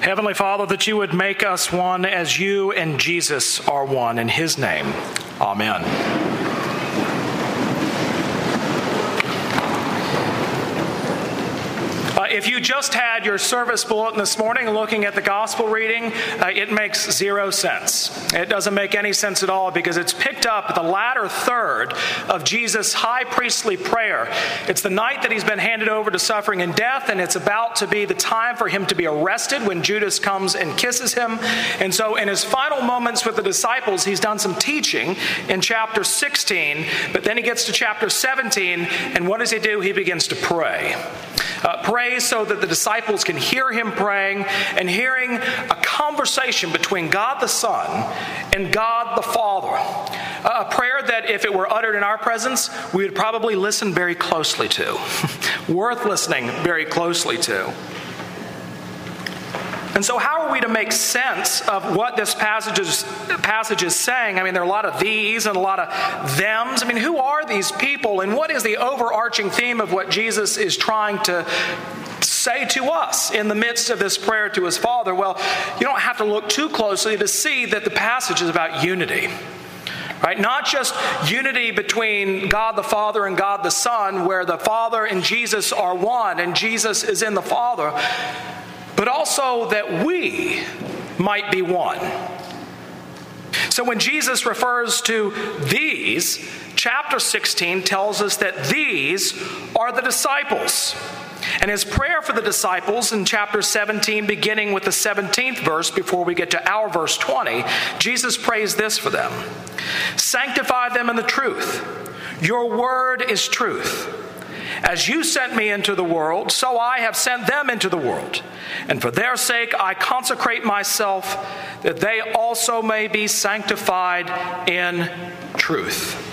Heavenly Father, that you would make us one as you and Jesus are one. In his name, amen. if you just had your service bulletin this morning looking at the gospel reading, uh, it makes zero sense. It doesn't make any sense at all because it's picked up at the latter third of Jesus' high priestly prayer. It's the night that he's been handed over to suffering and death, and it's about to be the time for him to be arrested when Judas comes and kisses him. And so, in his final moments with the disciples, he's done some teaching in chapter 16, but then he gets to chapter 17, and what does he do? He begins to pray. Uh, pray so that the disciples can hear him praying and hearing a conversation between God the Son and God the Father. A prayer that, if it were uttered in our presence, we would probably listen very closely to, worth listening very closely to. And so, how are we to make sense of what this passage is, passage is saying? I mean, there are a lot of these and a lot of thems. I mean, who are these people, and what is the overarching theme of what Jesus is trying to say to us in the midst of this prayer to his Father? Well, you don't have to look too closely to see that the passage is about unity. Right? Not just unity between God the Father and God the Son, where the Father and Jesus are one and Jesus is in the Father, but also that we might be one. So when Jesus refers to these, chapter 16 tells us that these are the disciples. And his prayer for the disciples in chapter 17, beginning with the 17th verse, before we get to our verse 20, Jesus prays this for them Sanctify them in the truth. Your word is truth. As you sent me into the world, so I have sent them into the world. And for their sake I consecrate myself, that they also may be sanctified in truth.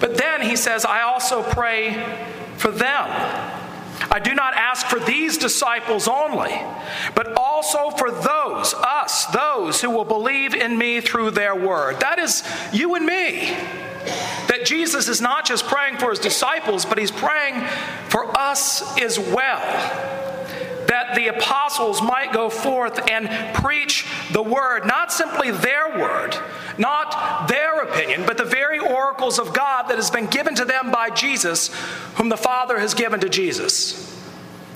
But then he says, I also pray for them. I do not ask for these disciples only, but also for those, us, those who will believe in me through their word. That is you and me. That Jesus is not just praying for his disciples, but he's praying for us as well. That the apostles might go forth and preach the word, not simply their word, not their opinion, but the very oracles of God that has been given to them by Jesus, whom the Father has given to Jesus.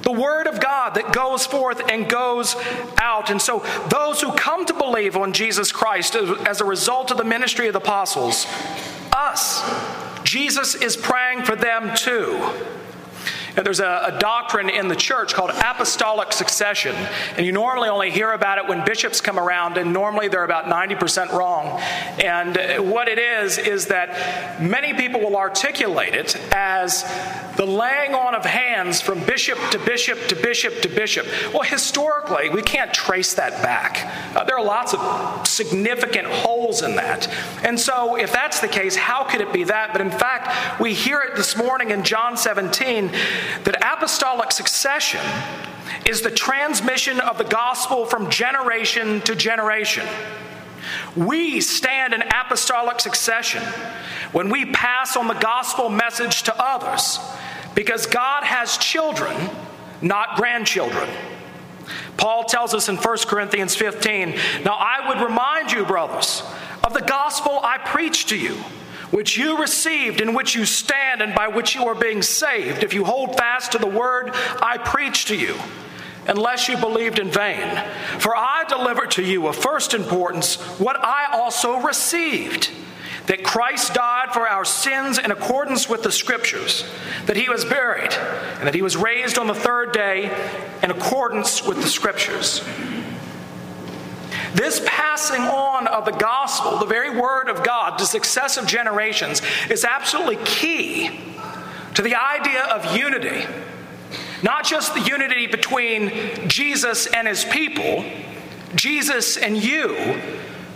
The Word of God that goes forth and goes out. And so, those who come to believe on Jesus Christ as a result of the ministry of the apostles us. Jesus is praying for them too. And there's a, a, doctrine in the church called apostolic succession. And you normally only hear about it when bishops come around, and normally they're about 90% wrong. And what it is, is that many people will articulate it as the laying on of hands from bishop to bishop to bishop to bishop. Well, historically, we can't trace that back. Uh, there are lots of significant holes in that. And so, if that's the case, how could it be that? But in fact, we hear it this morning in John 17 that apostolic succession is the transmission of the gospel from generation to generation. We stand in apostolic succession when we pass on the gospel message to others because God has children, not grandchildren. Paul tells us in 1 Corinthians 15 Now I would remind you, brothers, of the gospel I preached to you which you received, in which you stand, and by which you are being saved, if you hold fast to the word I preach to you, unless you believed in vain. For I delivered to you of first importance what I also received that Christ died for our sins in accordance with the Scriptures, that he was buried, and that he was raised on the third day in accordance with the Scriptures. This passing on of the gospel, the very word of God, to successive generations is absolutely key to the idea of unity. Not just the unity between Jesus and his people, Jesus and you,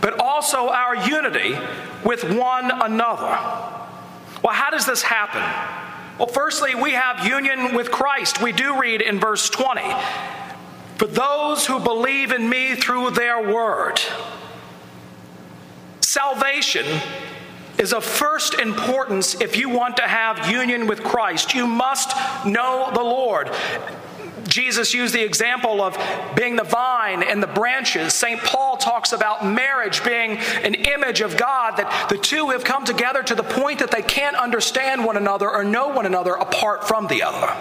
but also our unity with one another. Well, how does this happen? Well, firstly, we have union with Christ. We do read in verse 20 for those who believe in me through their word. Salvation is of first importance if you want to have union with Christ. You must know the Lord. Jesus used the example of being the vine and the branches. St. Paul talks about marriage being an image of God, that the two have come together to the point that they can't understand one another or know one another apart from the other.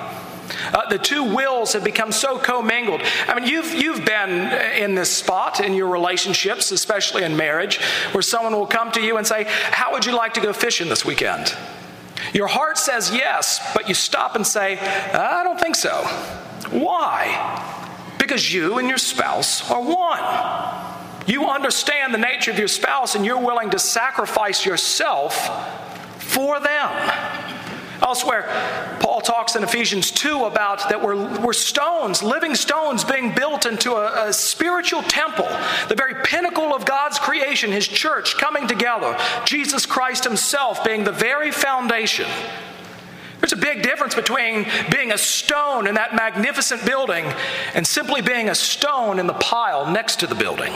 Uh, the two wills have become so commingled. I mean, you've, you've been in this spot in your relationships, especially in marriage, where someone will come to you and say, How would you like to go fishing this weekend? Your heart says yes, but you stop and say, I don't think so. Why? Because you and your spouse are one. You understand the nature of your spouse and you're willing to sacrifice yourself for them. Elsewhere, Paul talks in Ephesians 2 about that we're, we're stones, living stones being built into a, a spiritual temple, the very pinnacle of God's creation, His church coming together, Jesus Christ Himself being the very foundation. There's a big difference between being a stone in that magnificent building and simply being a stone in the pile next to the building.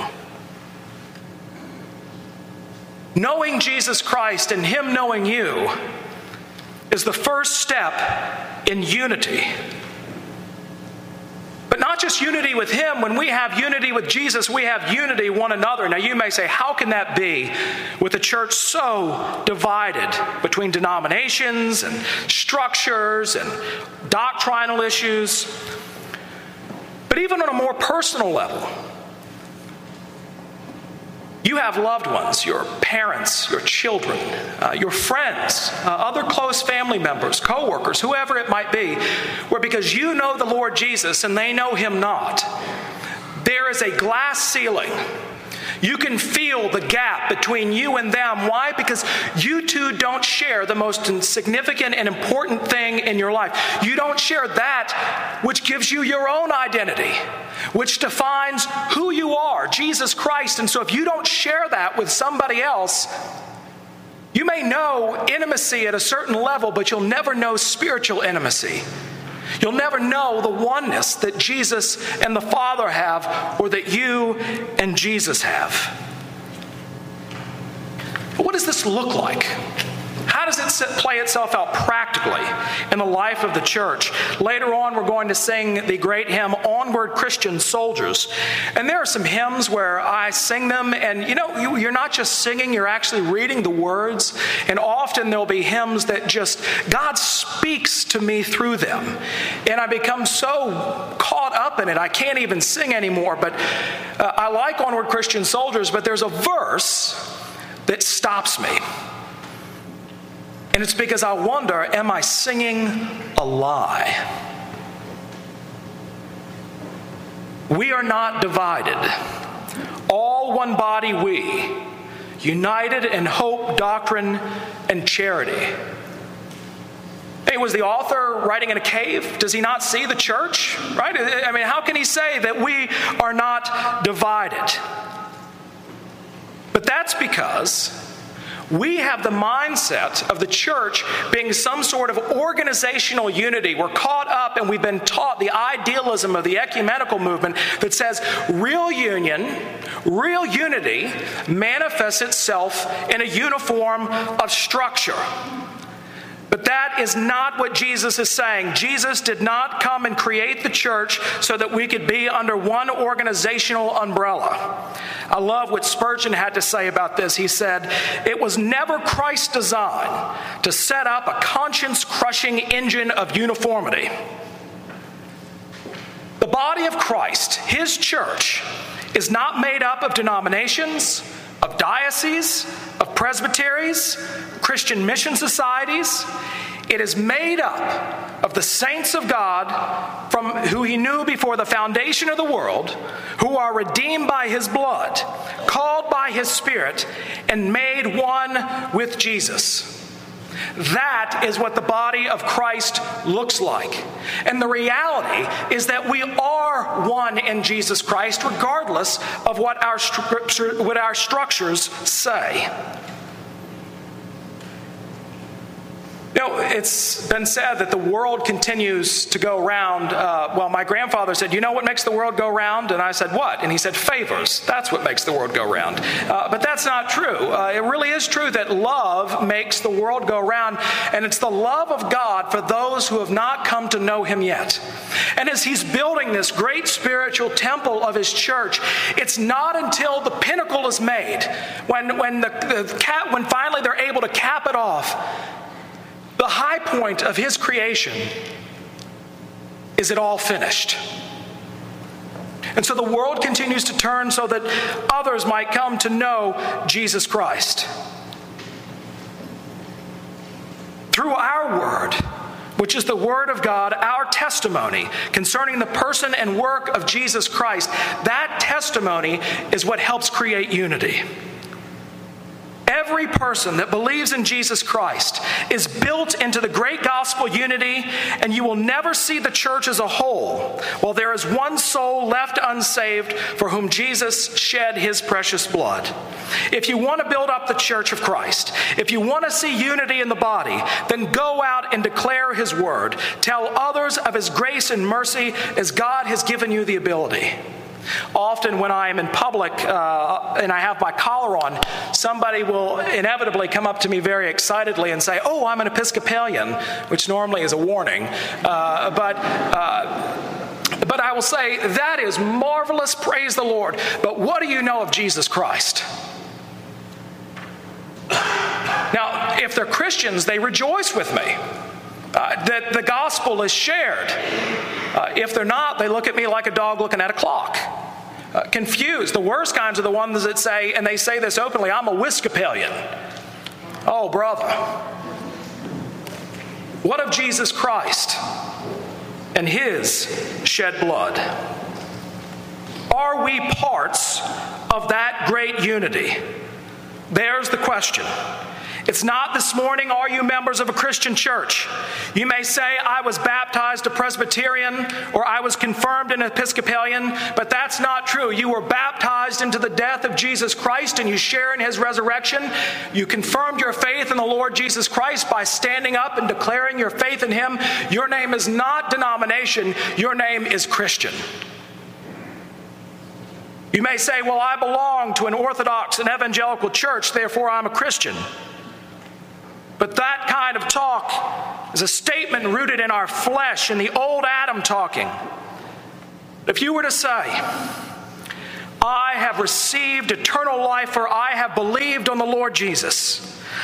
Knowing Jesus Christ and Him knowing you is the first step in unity. Not just unity with Him. When we have unity with Jesus, we have unity one another. Now, you may say, how can that be with a church so divided between denominations and structures and doctrinal issues? But even on a more personal level, you have loved ones, your parents, your children, uh, your friends, uh, other close family members, co workers, whoever it might be, where because you know the Lord Jesus and they know him not, there is a glass ceiling you can feel the gap between you and them. Why? Because you two don't share the most significant and important thing in your life. You don't share that which gives you your own identity, which defines who you are, Jesus Christ. And so if you don't share that with somebody else, you may know intimacy at a certain level, but you'll never know spiritual intimacy. You'll never know the oneness that Jesus and the Father have or that you and Jesus have. But what does this look like? Does it play itself out practically in the life of the church? Later on, we're going to sing the great hymn, Onward Christian Soldiers. And there are some hymns where I sing them, and you know, you're not just singing, you're actually reading the words. And often there'll be hymns that just, God speaks to me through them. And I become so caught up in it, I can't even sing anymore. But uh, I like Onward Christian Soldiers, but there's a verse that stops me. And it's because I wonder am I singing a lie? We are not divided. All one body, we, united in hope, doctrine, and charity. Hey, was the author writing in a cave? Does he not see the church? Right? I mean, how can he say that we are not divided? But that's because we have the mindset of the church being some sort of organizational unity. We're caught up and we've been taught the idealism of the ecumenical movement that says real union, real unity manifests itself in a uniform of structure. But that is not what Jesus is saying. Jesus did not come and create the church so that we could be under one organizational umbrella. I love what Spurgeon had to say about this. He said, It was never Christ's design to set up a conscience crushing engine of uniformity. The body of Christ, his church, is not made up of denominations, of dioceses, of presbyteries, Christian mission societies. It is made up of the saints of God from who he knew before the foundation of the world, who are redeemed by his blood, called by his spirit, and made one with Jesus. That is what the body of Christ looks like. And the reality is that we are one in Jesus Christ, regardless of what our, what our structures say. You know, it's been said that the world continues to go round. Uh, well, my grandfather said, You know what makes the world go round? And I said, What? And he said, Favors. That's what makes the world go round. Uh, but that's not true. Uh, it really is true that love makes the world go round, and it's the love of God for those who have not come to know Him yet. And as He's building this great spiritual temple of His church, it's not until the pinnacle is made, when, when, the, the cap, when finally they're able to cap it off the high point of his creation is it all finished. And so the world continues to turn so that others might come to know Jesus Christ. Through our word, which is the Word of God, our testimony concerning the person and work of Jesus Christ, that testimony is what helps create unity. Every person that believes in Jesus Christ is built into the great gospel unity, and you will never see the church as a whole while there is one soul left unsaved for whom Jesus shed his precious blood. If you want to build up the church of Christ, if you want to see unity in the body, then go out and declare his word. Tell others of his grace and mercy as God has given you the ability. Often, when I am in public uh, and I have my collar on, somebody will inevitably come up to me very excitedly and say, Oh, I'm an Episcopalian, which normally is a warning. Uh, but uh, but I will say, that is marvelous, praise the Lord. But what do you know of Jesus Christ? Now, if they're Christians, they rejoice with me uh, that the gospel is shared. Uh, if they're not, they look at me like a dog looking at a clock. Uh, confused. The worst kinds are the ones that say, and they say this openly, I'm a Whiskapelian. Oh, brother. What of Jesus Christ and his shed blood? Are we parts of that great unity? There's the question. It's not this morning, are you members of a Christian church? You may say, I was baptized a Presbyterian or I was confirmed an Episcopalian, but that's not true. You were baptized into the death of Jesus Christ and you share in his resurrection. You confirmed your faith in the Lord Jesus Christ by standing up and declaring your faith in him. Your name is not denomination, your name is Christian. You may say, Well, I belong to an Orthodox and evangelical church, therefore I'm a Christian. But that kind of talk is a statement rooted in our flesh, in the old Adam talking. If you were to say, I have received eternal life, for I have believed on the Lord Jesus.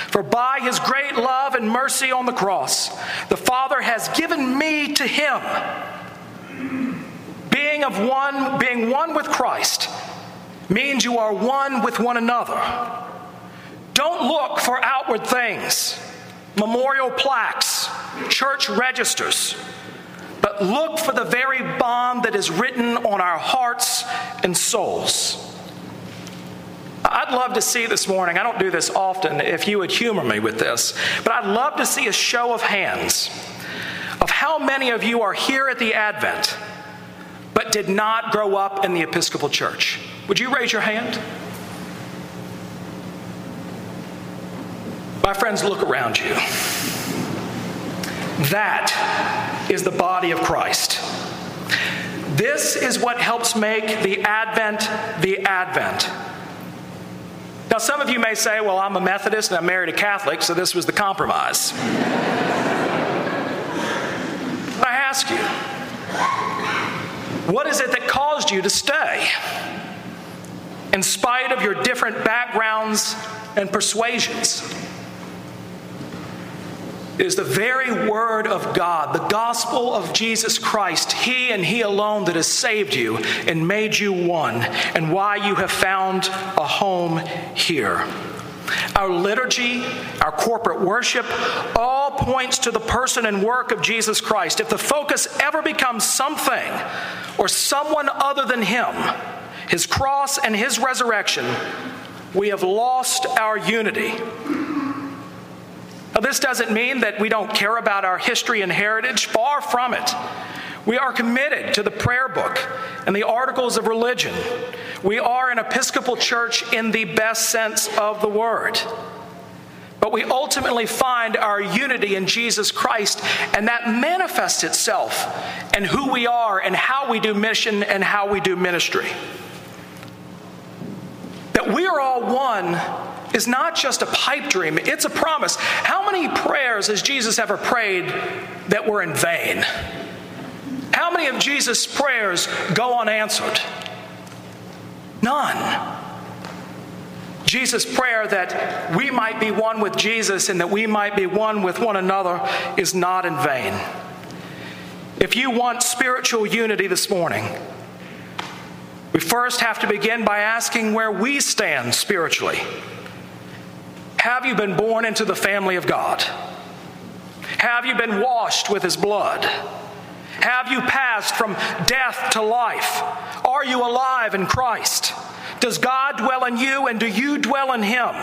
For by his great love and mercy on the cross, the Father has given me to him. Being of one, being one with Christ means you are one with one another. Don't look for outward things, memorial plaques, church registers, but look for the very bond that is written on our hearts and souls. I'd love to see this morning, I don't do this often, if you would humor me with this, but I'd love to see a show of hands of how many of you are here at the Advent but did not grow up in the Episcopal Church. Would you raise your hand? My friends, look around you. That is the body of Christ. This is what helps make the Advent the Advent. Now, some of you may say, well, I'm a Methodist and I'm married a Catholic, so this was the compromise. I ask you, what is it that caused you to stay? In spite of your different backgrounds and persuasions is the very word of God, the gospel of Jesus Christ, He and He alone that has saved you and made you one, and why you have found a home here. Our liturgy, our corporate worship, all points to the person and work of Jesus Christ. If the focus ever becomes something or someone other than Him, His cross and His resurrection, we have lost our unity. Now, this doesn't mean that we don't care about our history and heritage, far from it. We are committed to the prayer book and the articles of religion. We are an Episcopal church in the best sense of the word. but we ultimately find our unity in Jesus Christ, and that manifests itself in who we are and how we do mission and how we do ministry. That we are all one is not just a pipe dream, it's a promise. How many prayers has Jesus ever prayed that were in vain? How many of Jesus' prayers go unanswered? None. Jesus' prayer that we might be one with Jesus and that we might be one with one another is not in vain. If you want spiritual unity this morning, we first have to begin by asking where we stand spiritually. Have you been born into the family of God? Have you been washed with his blood? Have you passed from death to life? Are you alive in Christ? Does God dwell in you and do you dwell in him?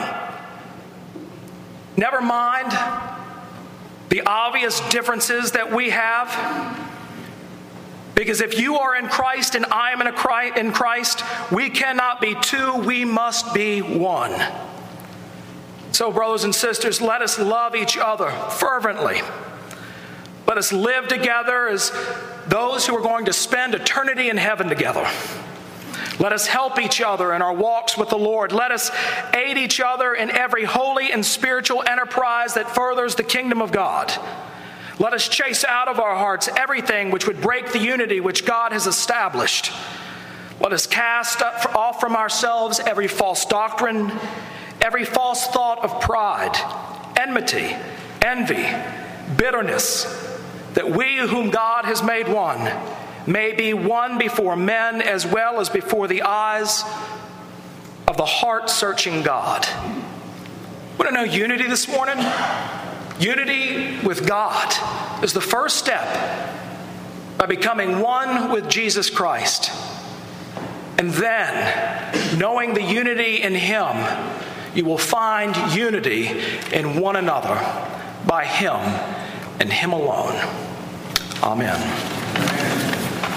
Never mind the obvious differences that we have. Because if you are in Christ and I am in Christ, we cannot be two, we must be one. So, brothers and sisters, let us love each other fervently. Let us live together as those who are going to spend eternity in heaven together. Let us help each other in our walks with the Lord. Let us aid each other in every holy and spiritual enterprise that furthers the kingdom of God. Let us chase out of our hearts everything which would break the unity which God has established. Let us cast off from ourselves every false doctrine, every false thought of pride, enmity, envy, bitterness, that we whom God has made one may be one before men as well as before the eyes of the heart searching God. Want to know unity this morning? Unity with God is the first step by becoming one with Jesus Christ. And then, knowing the unity in Him, you will find unity in one another by Him and Him alone. Amen.